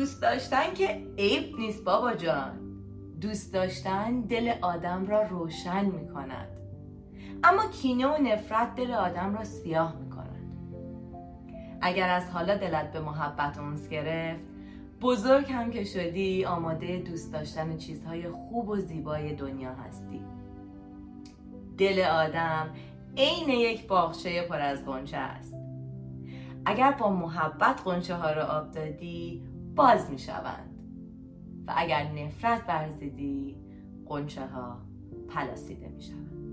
دوست داشتن که عیب نیست بابا جان. دوست داشتن دل آدم را روشن می کند اما کینه و نفرت دل آدم را سیاه می کند اگر از حالا دلت به محبت اونس گرفت بزرگ هم که شدی آماده دوست داشتن چیزهای خوب و زیبای دنیا هستی. دل آدم عین یک باغچه پر از غنچه است. اگر با محبت غنچه ها را آب دادی باز می شوند و اگر نفرت ورزیدی قنچه ها پلاسیده می شوند